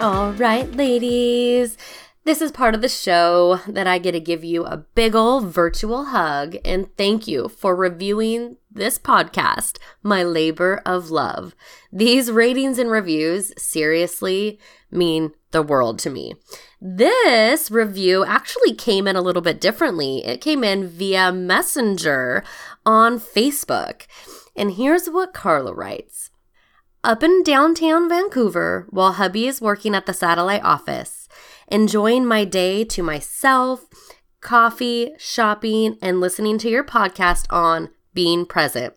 All right, ladies. This is part of the show that I get to give you a big ol' virtual hug and thank you for reviewing this podcast, My Labor of Love. These ratings and reviews seriously mean the world to me. This review actually came in a little bit differently. It came in via Messenger on Facebook. And here's what Carla writes up in downtown Vancouver while hubby is working at the satellite office, enjoying my day to myself, coffee, shopping, and listening to your podcast on being present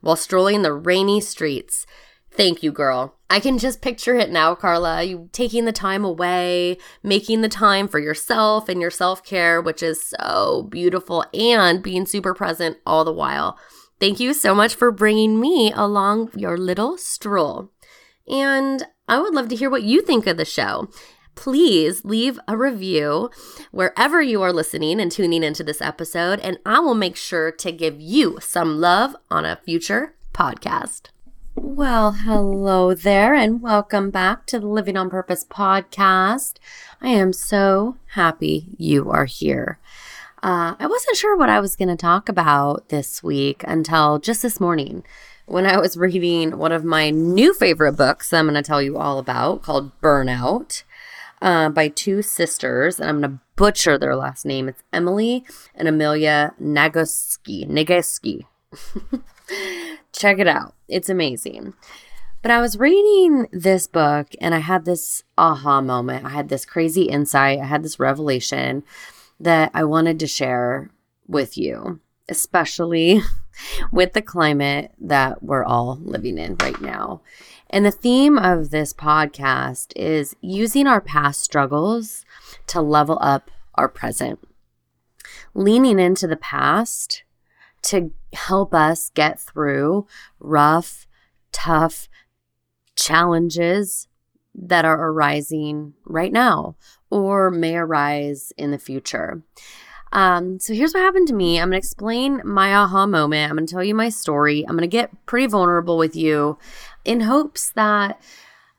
while strolling the rainy streets. Thank you, girl. I can just picture it now, Carla. You taking the time away, making the time for yourself and your self care, which is so beautiful, and being super present all the while. Thank you so much for bringing me along your little stroll. And I would love to hear what you think of the show. Please leave a review wherever you are listening and tuning into this episode, and I will make sure to give you some love on a future podcast. Well, hello there, and welcome back to the Living on Purpose podcast. I am so happy you are here. Uh, I wasn't sure what I was going to talk about this week until just this morning when I was reading one of my new favorite books I'm going to tell you all about called Burnout uh, by two sisters. And I'm going to butcher their last name. It's Emily and Amelia Nagoski. Nagoski. Check it out. It's amazing. But I was reading this book and I had this aha moment. I had this crazy insight. I had this revelation that I wanted to share with you, especially with the climate that we're all living in right now. And the theme of this podcast is using our past struggles to level up our present, leaning into the past to help us get through rough, tough challenges that are arising right now or may arise in the future. Um, so here's what happened to me. I'm going to explain my aha moment. I'm going to tell you my story. I'm going to get pretty vulnerable with you in hopes that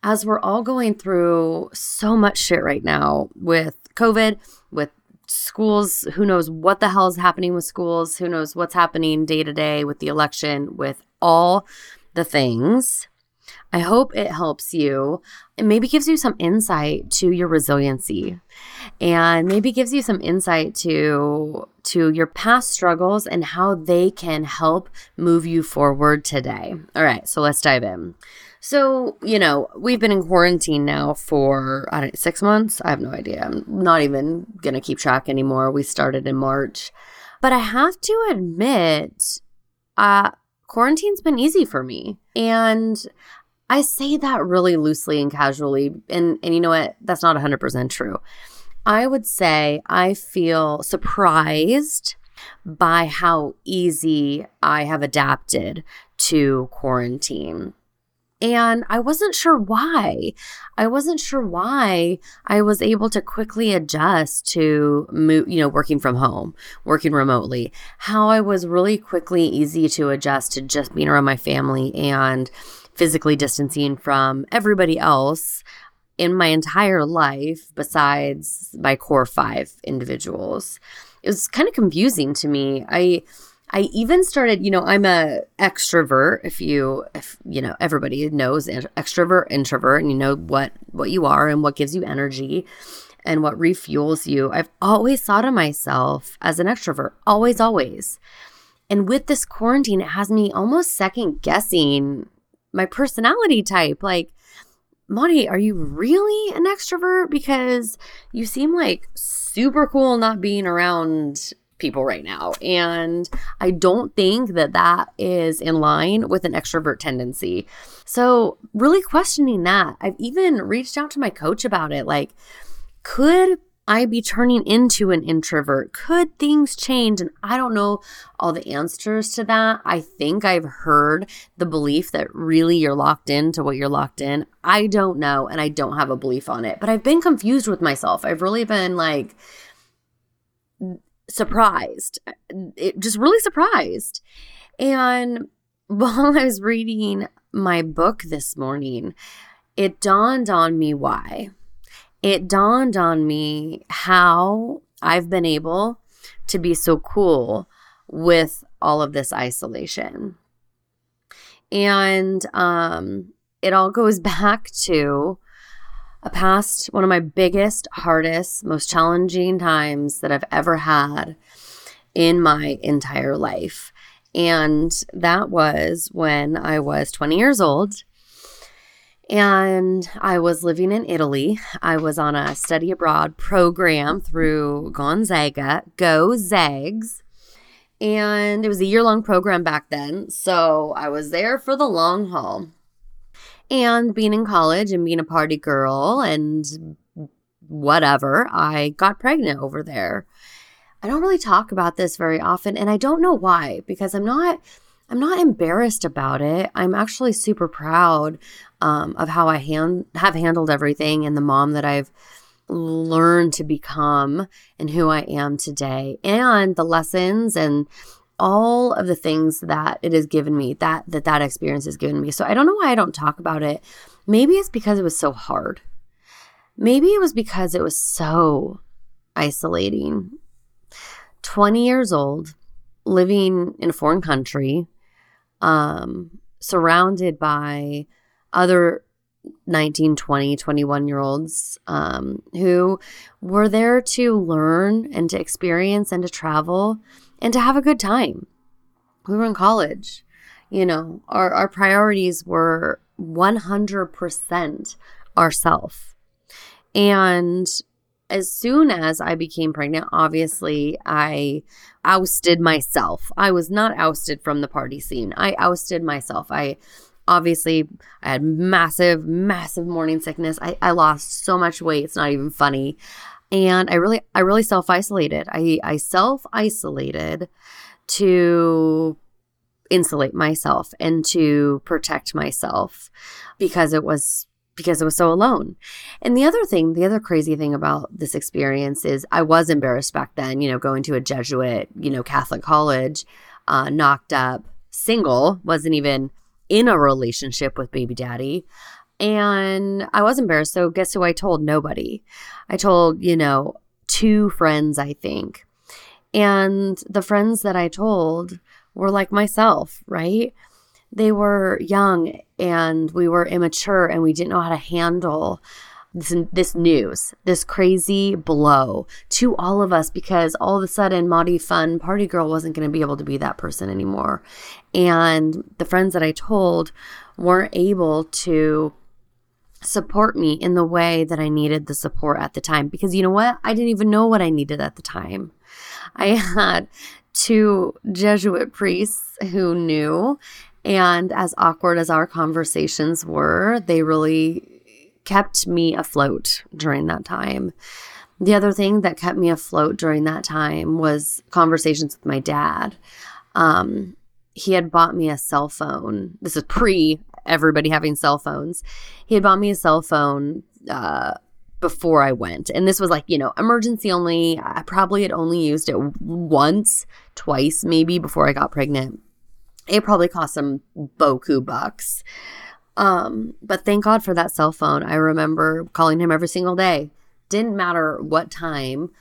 as we're all going through so much shit right now with COVID, with schools, who knows what the hell is happening with schools, who knows what's happening day to day with the election, with all the things I hope it helps you It maybe gives you some insight to your resiliency and maybe gives you some insight to to your past struggles and how they can help move you forward today. All right, so let's dive in. So, you know, we've been in quarantine now for I don't know 6 months. I have no idea. I'm not even going to keep track anymore. We started in March. But I have to admit uh quarantine's been easy for me. And I say that really loosely and casually. And, and you know what? That's not 100% true. I would say I feel surprised by how easy I have adapted to quarantine. And I wasn't sure why. I wasn't sure why I was able to quickly adjust to move, you know, working from home, working remotely. How I was really quickly easy to adjust to just being around my family and physically distancing from everybody else in my entire life besides my core five individuals. It was kind of confusing to me. I I even started, you know, I'm a extrovert. If you, if you know, everybody knows extrovert, introvert, and you know what what you are and what gives you energy and what refuels you. I've always thought of myself as an extrovert, always, always. And with this quarantine, it has me almost second guessing my personality type. Like, Monty, are you really an extrovert? Because you seem like super cool not being around people right now. And I don't think that that is in line with an extrovert tendency. So, really questioning that. I've even reached out to my coach about it. Like, could I be turning into an introvert? Could things change? And I don't know all the answers to that. I think I've heard the belief that really you're locked into what you're locked in. I don't know, and I don't have a belief on it, but I've been confused with myself. I've really been like, surprised, it, just really surprised. And while I was reading my book this morning, it dawned on me why. It dawned on me how I've been able to be so cool with all of this isolation. And um, it all goes back to a past, one of my biggest, hardest, most challenging times that I've ever had in my entire life. And that was when I was 20 years old and I was living in Italy. I was on a study abroad program through Gonzaga, Go Zags. And it was a year long program back then. So I was there for the long haul. And being in college and being a party girl and whatever, I got pregnant over there. I don't really talk about this very often and I don't know why because I'm not I'm not embarrassed about it. I'm actually super proud um, of how I hand, have handled everything and the mom that I've learned to become and who I am today, and the lessons and all of the things that it has given me that that that experience has given me. So i don't know why i don't talk about it. Maybe it's because it was so hard. Maybe it was because it was so isolating. 20 years old living in a foreign country um surrounded by other 19 20 21 year olds um, who were there to learn and to experience and to travel and to have a good time. We were in college. You know, our, our priorities were 100% ourself. And as soon as I became pregnant, obviously I ousted myself. I was not ousted from the party scene. I ousted myself. I obviously I had massive, massive morning sickness. I, I lost so much weight. It's not even funny and i really i really self-isolated i i self-isolated to insulate myself and to protect myself because it was because it was so alone. And the other thing, the other crazy thing about this experience is I was embarrassed back then, you know, going to a Jesuit, you know, Catholic college, uh, knocked up, single, wasn't even in a relationship with baby daddy. And I was embarrassed. So, guess who I told? Nobody. I told, you know, two friends, I think. And the friends that I told were like myself, right? They were young and we were immature and we didn't know how to handle this, this news, this crazy blow to all of us because all of a sudden, Mari Fun Party Girl wasn't going to be able to be that person anymore. And the friends that I told weren't able to support me in the way that I needed the support at the time. Because you know what? I didn't even know what I needed at the time. I had two Jesuit priests who knew. And as awkward as our conversations were, they really kept me afloat during that time. The other thing that kept me afloat during that time was conversations with my dad. Um, he had bought me a cell phone. This is pre everybody having cell phones. He had bought me a cell phone uh, before I went. And this was like, you know, emergency only. I probably had only used it once, twice, maybe before I got pregnant. It probably cost some boku bucks. Um, but thank God for that cell phone. I remember calling him every single day. Didn't matter what time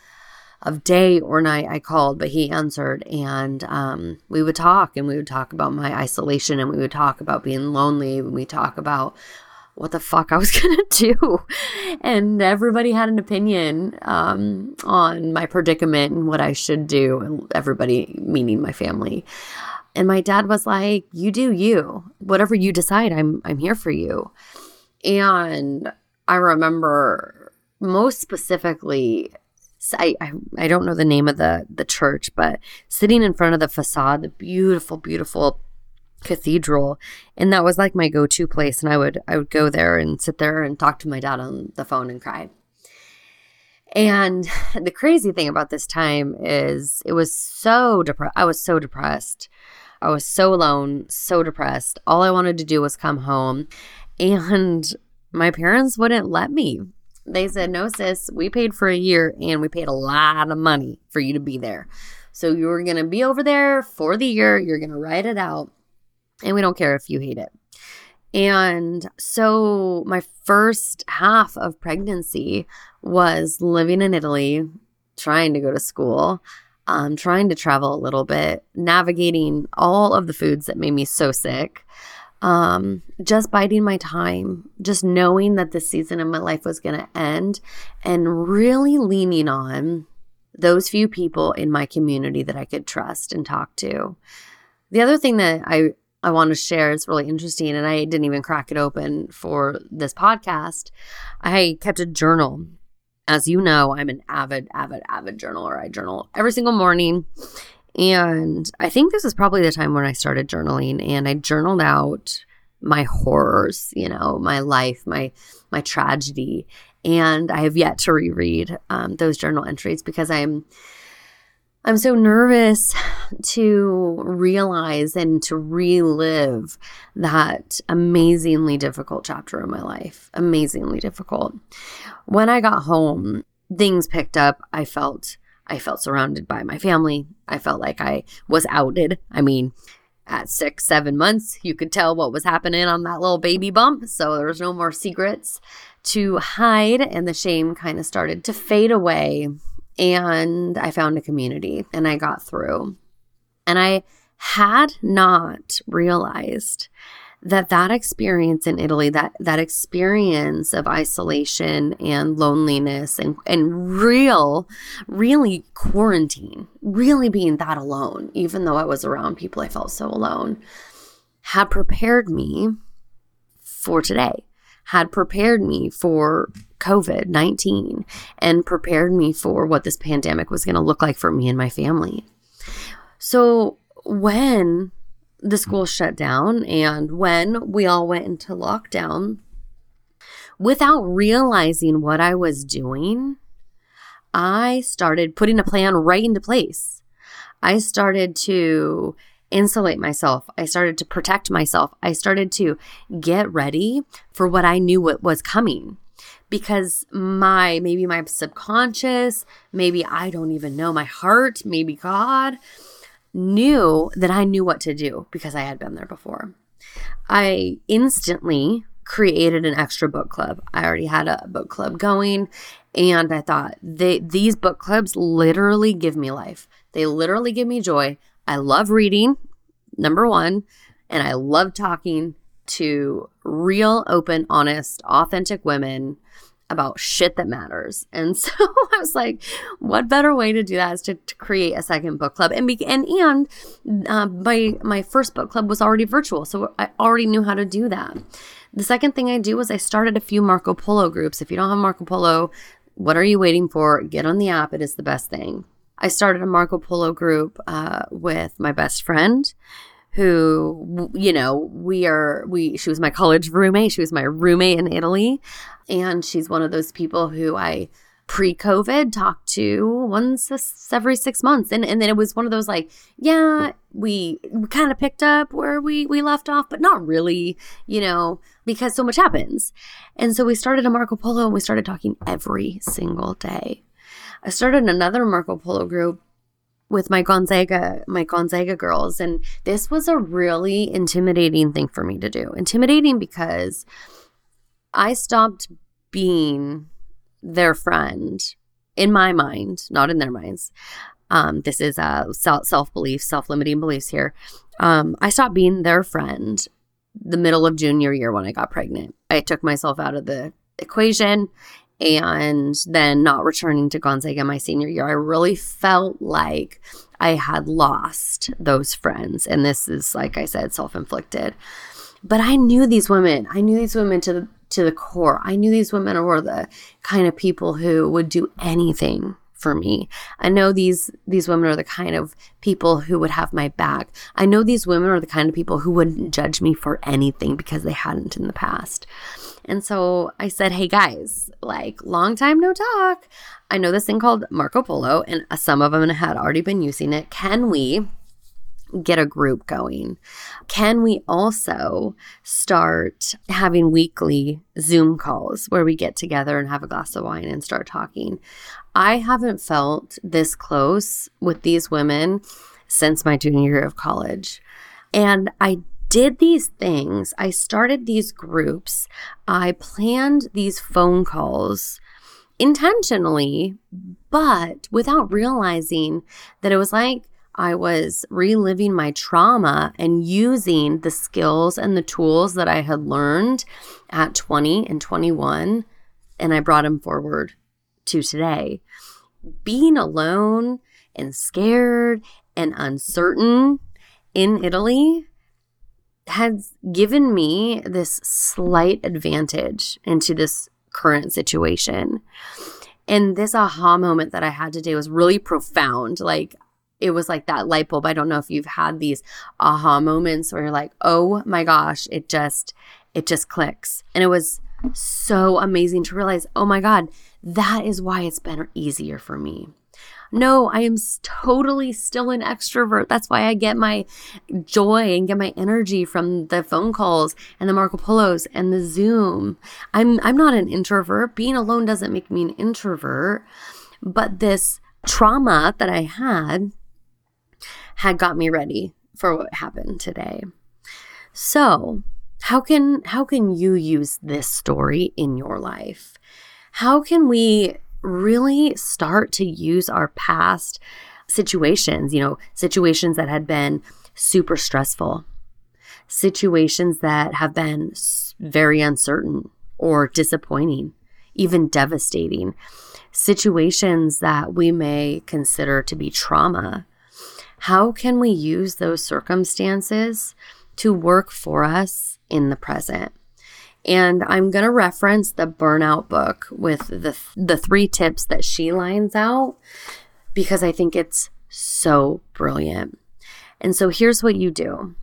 of day or night I called, but he answered. And um, we would talk and we would talk about my isolation and we would talk about being lonely. And we talk about what the fuck I was to do. And everybody had an opinion um, on my predicament and what I should do. Everybody, meaning my family. And my dad was like, "You do you. Whatever you decide, I'm I'm here for you." And I remember most specifically I, I, I don't know the name of the the church, but sitting in front of the facade, the beautiful, beautiful cathedral, and that was like my go to place. And I would I would go there and sit there and talk to my dad on the phone and cry. And the crazy thing about this time is it was so depressed. I was so depressed. I was so alone, so depressed. All I wanted to do was come home. And my parents wouldn't let me. They said, No, sis, we paid for a year and we paid a lot of money for you to be there. So you're going to be over there for the year. You're going to write it out. And we don't care if you hate it. And so my first half of pregnancy was living in Italy, trying to go to school, um, trying to travel a little bit, navigating all of the foods that made me so sick um, just biding my time, just knowing that this season of my life was going to end, and really leaning on those few people in my community that I could trust and talk to. The other thing that I I want to share is really interesting, and I didn't even crack it open for this podcast. I kept a journal. As you know, I'm an avid, avid, avid journaler. I journal every single morning. And I think this is probably the time when I started journaling and I journaled out my horrors, you know, my life, my my tragedy. And I have yet to reread um, those journal entries because I'm I'm so nervous to realize and to relive that amazingly difficult chapter of my life. Amazingly difficult. When I got home, things picked up. I felt I felt surrounded by my family. I felt like I was outed. I mean, at six, seven months, you could tell what was happening on that little baby bump. So there was no more secrets to hide, and the shame kind of started to fade away. And I found a community and I got through. And I had not realized that that experience in Italy, that that experience of isolation and loneliness and and real, really quarantine, really being that alone, even though I was around people, I felt so alone, had prepared me for today, had prepared me for COVID 19 and prepared me for what this pandemic was going to look like for me and my family. So when the school shut down and when we all went into lockdown, without realizing what I was doing, I started putting a plan right into place. I started to insulate myself. I started to protect myself. I started to get ready for what I knew what was coming because my maybe my subconscious, maybe I don't even know my heart, maybe God knew that I knew what to do because I had been there before. I instantly created an extra book club. I already had a book club going and I thought they these book clubs literally give me life. They literally give me joy. I love reading, number 1, and I love talking to real, open, honest, authentic women about shit that matters. And so I was like, what better way to do that is to, to create a second book club and be, and, and uh, my, my first book club was already virtual. So I already knew how to do that. The second thing I do is I started a few Marco Polo groups. If you don't have Marco Polo, what are you waiting for? Get on the app. It is the best thing. I started a Marco Polo group uh, with my best friend who you know we are we she was my college roommate. She was my roommate in italy. And she's one of those people who i pre-covid talked to once every six months. And, and then it was one of those like yeah we, we kind of picked up where we we left off but not really you know because so much happens. And so we started a marco polo and we started talking every single day i started another marco polo group with my Gonzaga, my Gonzaga girls. And this was a really intimidating thing for me to do. Intimidating because I stopped being their friend in my mind, not in their minds. Um, this is a self belief, self limiting beliefs here. Um, I stopped being their friend the middle of junior year when I got pregnant. I took myself out of the equation and then not returning to Gonzaga my senior year. I really felt like I had lost those friends. And this is, like I said, self inflicted. But I knew these women. I knew these women to the, to the core. I knew these women were the kind of people who would do anything for me. I know these these women are the kind of people who would have my back. I know these women are the kind of people who wouldn't judge me for anything because they hadn't in the past. And so I said, "Hey guys, like long time no talk. I know this thing called Marco Polo and uh, some of them had already been using it. Can we get a group going? Can we also start having weekly Zoom calls where we get together and have a glass of wine and start talking? I haven't felt this close with these women since my junior year of college. And I did these things. I started these groups. I planned these phone calls intentionally, but without realizing that it was like I was reliving my trauma and using the skills and the tools that I had learned at 20 and 21, and I brought them forward to today. Being alone and scared and uncertain in Italy has given me this slight advantage into this current situation. And this aha moment that I had today was really profound. Like, it was like that light bulb. I don't know if you've had these aha moments where you're like, oh my gosh, it just, it just clicks. And it was so amazing to realize, oh my God, that is why it's been easier for me. No, I am totally still an extrovert. That's why I get my joy and get my energy from the phone calls and the Marco Polos and the Zoom. I'm I'm not an introvert. Being alone doesn't make me an introvert. But this trauma that I had had got me ready for what happened today. So, how can how can you use this story in your life? How can we really start to use our past situations, you know, situations that had been super stressful, situations that have been very uncertain or disappointing, even devastating, situations that we may consider to be trauma how can we use those circumstances to work for us in the present? And I'm going to reference the burnout book with the the three tips that she lines out because I think it's so brilliant. And so here's what you do.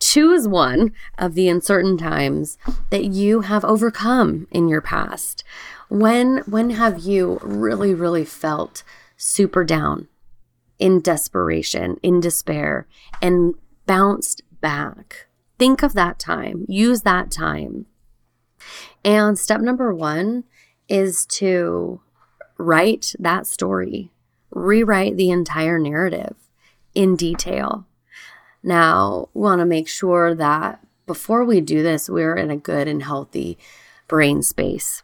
Choose one of the uncertain times that you have overcome in your past. When when have you really really felt super down? in desperation, in despair, and bounced back. Think of that time, use that time. And step number one is to write that story, rewrite the entire narrative in detail. Now, we want to make sure that before we do this, we're in a good and healthy brain space.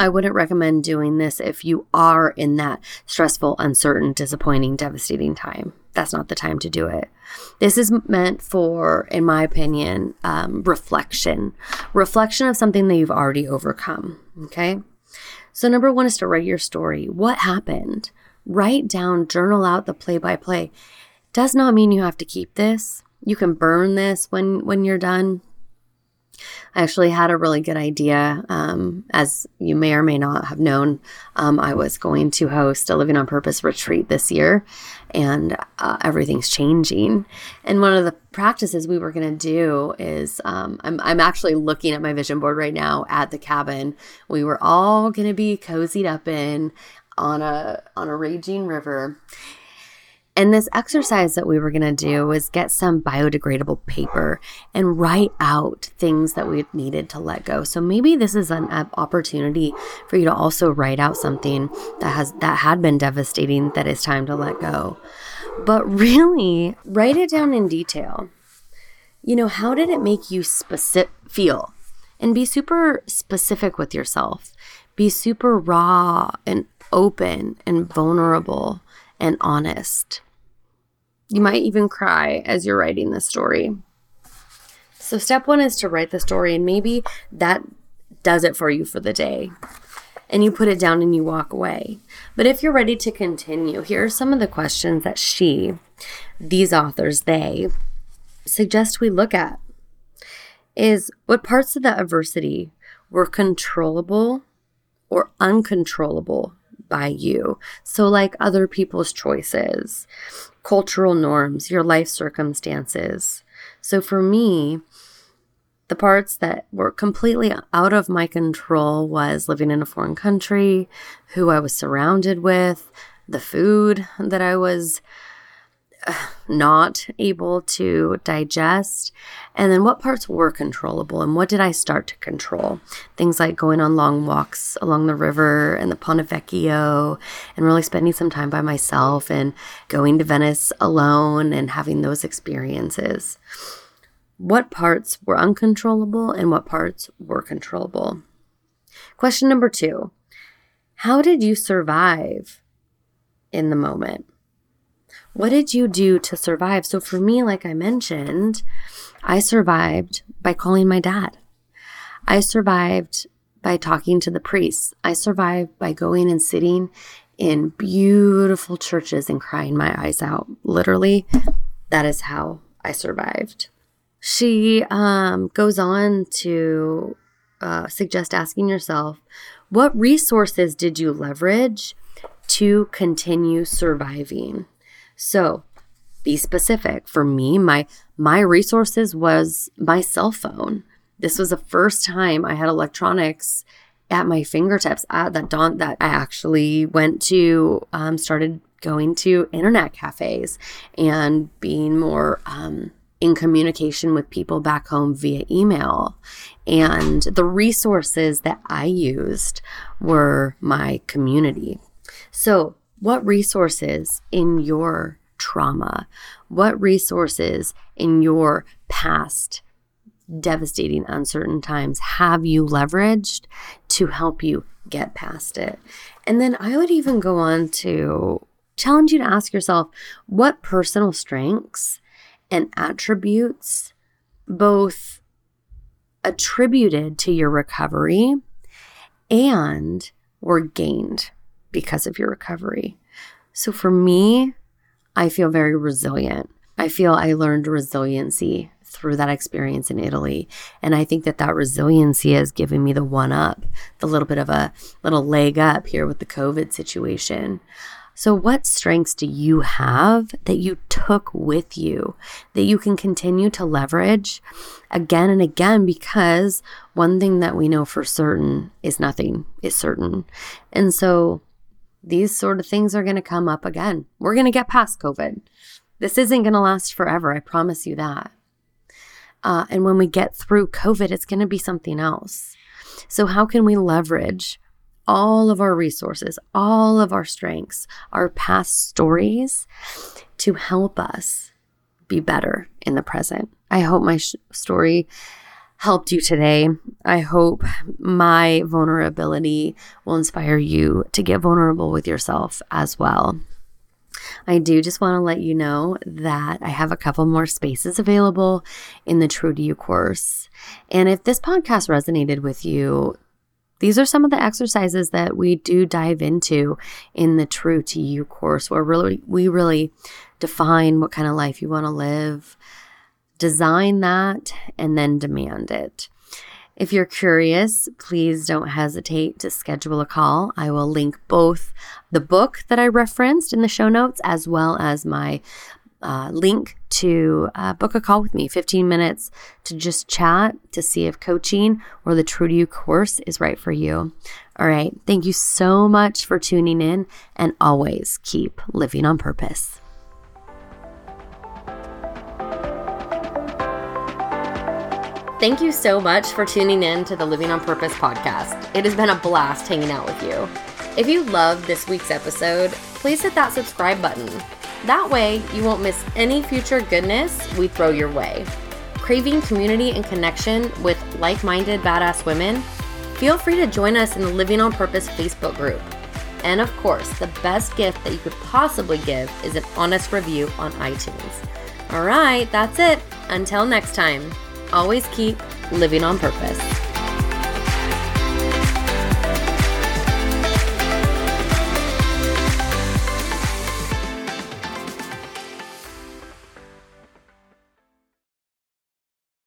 I wouldn't recommend doing this if you are in that stressful, uncertain, disappointing, devastating time. That's not the time to do it. This is meant for, in my opinion, um, reflection. Reflection of something that you've already overcome. Okay. So, number one is to write your story. What happened? Write down, journal out the play by play. Does not mean you have to keep this. You can burn this when when you're done. I actually had a really good idea. Um, as you may or may not have known, um, I was going to host a Living on Purpose retreat this year, and uh, everything's changing. And one of the practices we were going to do is um, I'm, I'm actually looking at my vision board right now at the cabin we were all going to be cozied up in on a on a raging river and this exercise that we were going to do was get some biodegradable paper and write out things that we needed to let go. So maybe this is an uh, opportunity for you to also write out something that has that had been devastating that is time to let go. But really, write it down in detail. You know, how did it make you specific feel? And be super specific with yourself. Be super raw and open and vulnerable and honest. You might even cry as you're writing this story. So, step one is to write the story, and maybe that does it for you for the day. And you put it down and you walk away. But if you're ready to continue, here are some of the questions that she, these authors, they suggest we look at. Is what parts of the adversity were controllable or uncontrollable by you? So, like other people's choices, cultural norms, your life circumstances. So, for me, the parts that were completely out of my control was living in a foreign country, who I was surrounded with, the food that I was not able to digest, and then what parts were controllable and what did I start to control? Things like going on long walks along the river and the Ponte Vecchio, and really spending some time by myself and going to Venice alone and having those experiences what parts were uncontrollable and what parts were controllable. Question number two How did you survive in the moment? What did you do to survive? So, for me, like I mentioned, I survived by calling my dad. I survived by talking to the priests. I survived by going and sitting in beautiful churches and crying my eyes out. Literally, that is how I survived. She um, goes on to uh, suggest asking yourself what resources did you leverage to continue surviving? So, be specific. For me, my my resources was my cell phone. This was the first time I had electronics at my fingertips. At that dawn, that I actually went to, um, started going to internet cafes and being more um, in communication with people back home via email. And the resources that I used were my community. So, what resources in your trauma, what resources in your past devastating, uncertain times have you leveraged to help you get past it? And then I would even go on to challenge you to ask yourself what personal strengths and attributes, both attributed to your recovery and were gained because of your recovery. So for me, I feel very resilient. I feel I learned resiliency through that experience in Italy. And I think that that resiliency has given me the one up, the little bit of a little leg up here with the COVID situation. So, what strengths do you have that you took with you that you can continue to leverage again and again? Because one thing that we know for certain is nothing is certain. And so, these sort of things are going to come up again. We're going to get past COVID. This isn't going to last forever. I promise you that. Uh, and when we get through COVID, it's going to be something else. So, how can we leverage all of our resources, all of our strengths, our past stories to help us be better in the present. I hope my sh- story helped you today. I hope my vulnerability will inspire you to get vulnerable with yourself as well. I do just want to let you know that I have a couple more spaces available in the True to You course. And if this podcast resonated with you, these are some of the exercises that we do dive into in the True to You course, where really we really define what kind of life you want to live, design that, and then demand it. If you're curious, please don't hesitate to schedule a call. I will link both the book that I referenced in the show notes as well as my uh, link to uh, book a call with me 15 minutes to just chat to see if coaching or the True to You course is right for you. All right. Thank you so much for tuning in and always keep living on purpose. Thank you so much for tuning in to the Living on Purpose podcast. It has been a blast hanging out with you. If you loved this week's episode, please hit that subscribe button that way, you won't miss any future goodness we throw your way. Craving community and connection with like minded badass women? Feel free to join us in the Living on Purpose Facebook group. And of course, the best gift that you could possibly give is an honest review on iTunes. All right, that's it. Until next time, always keep living on purpose.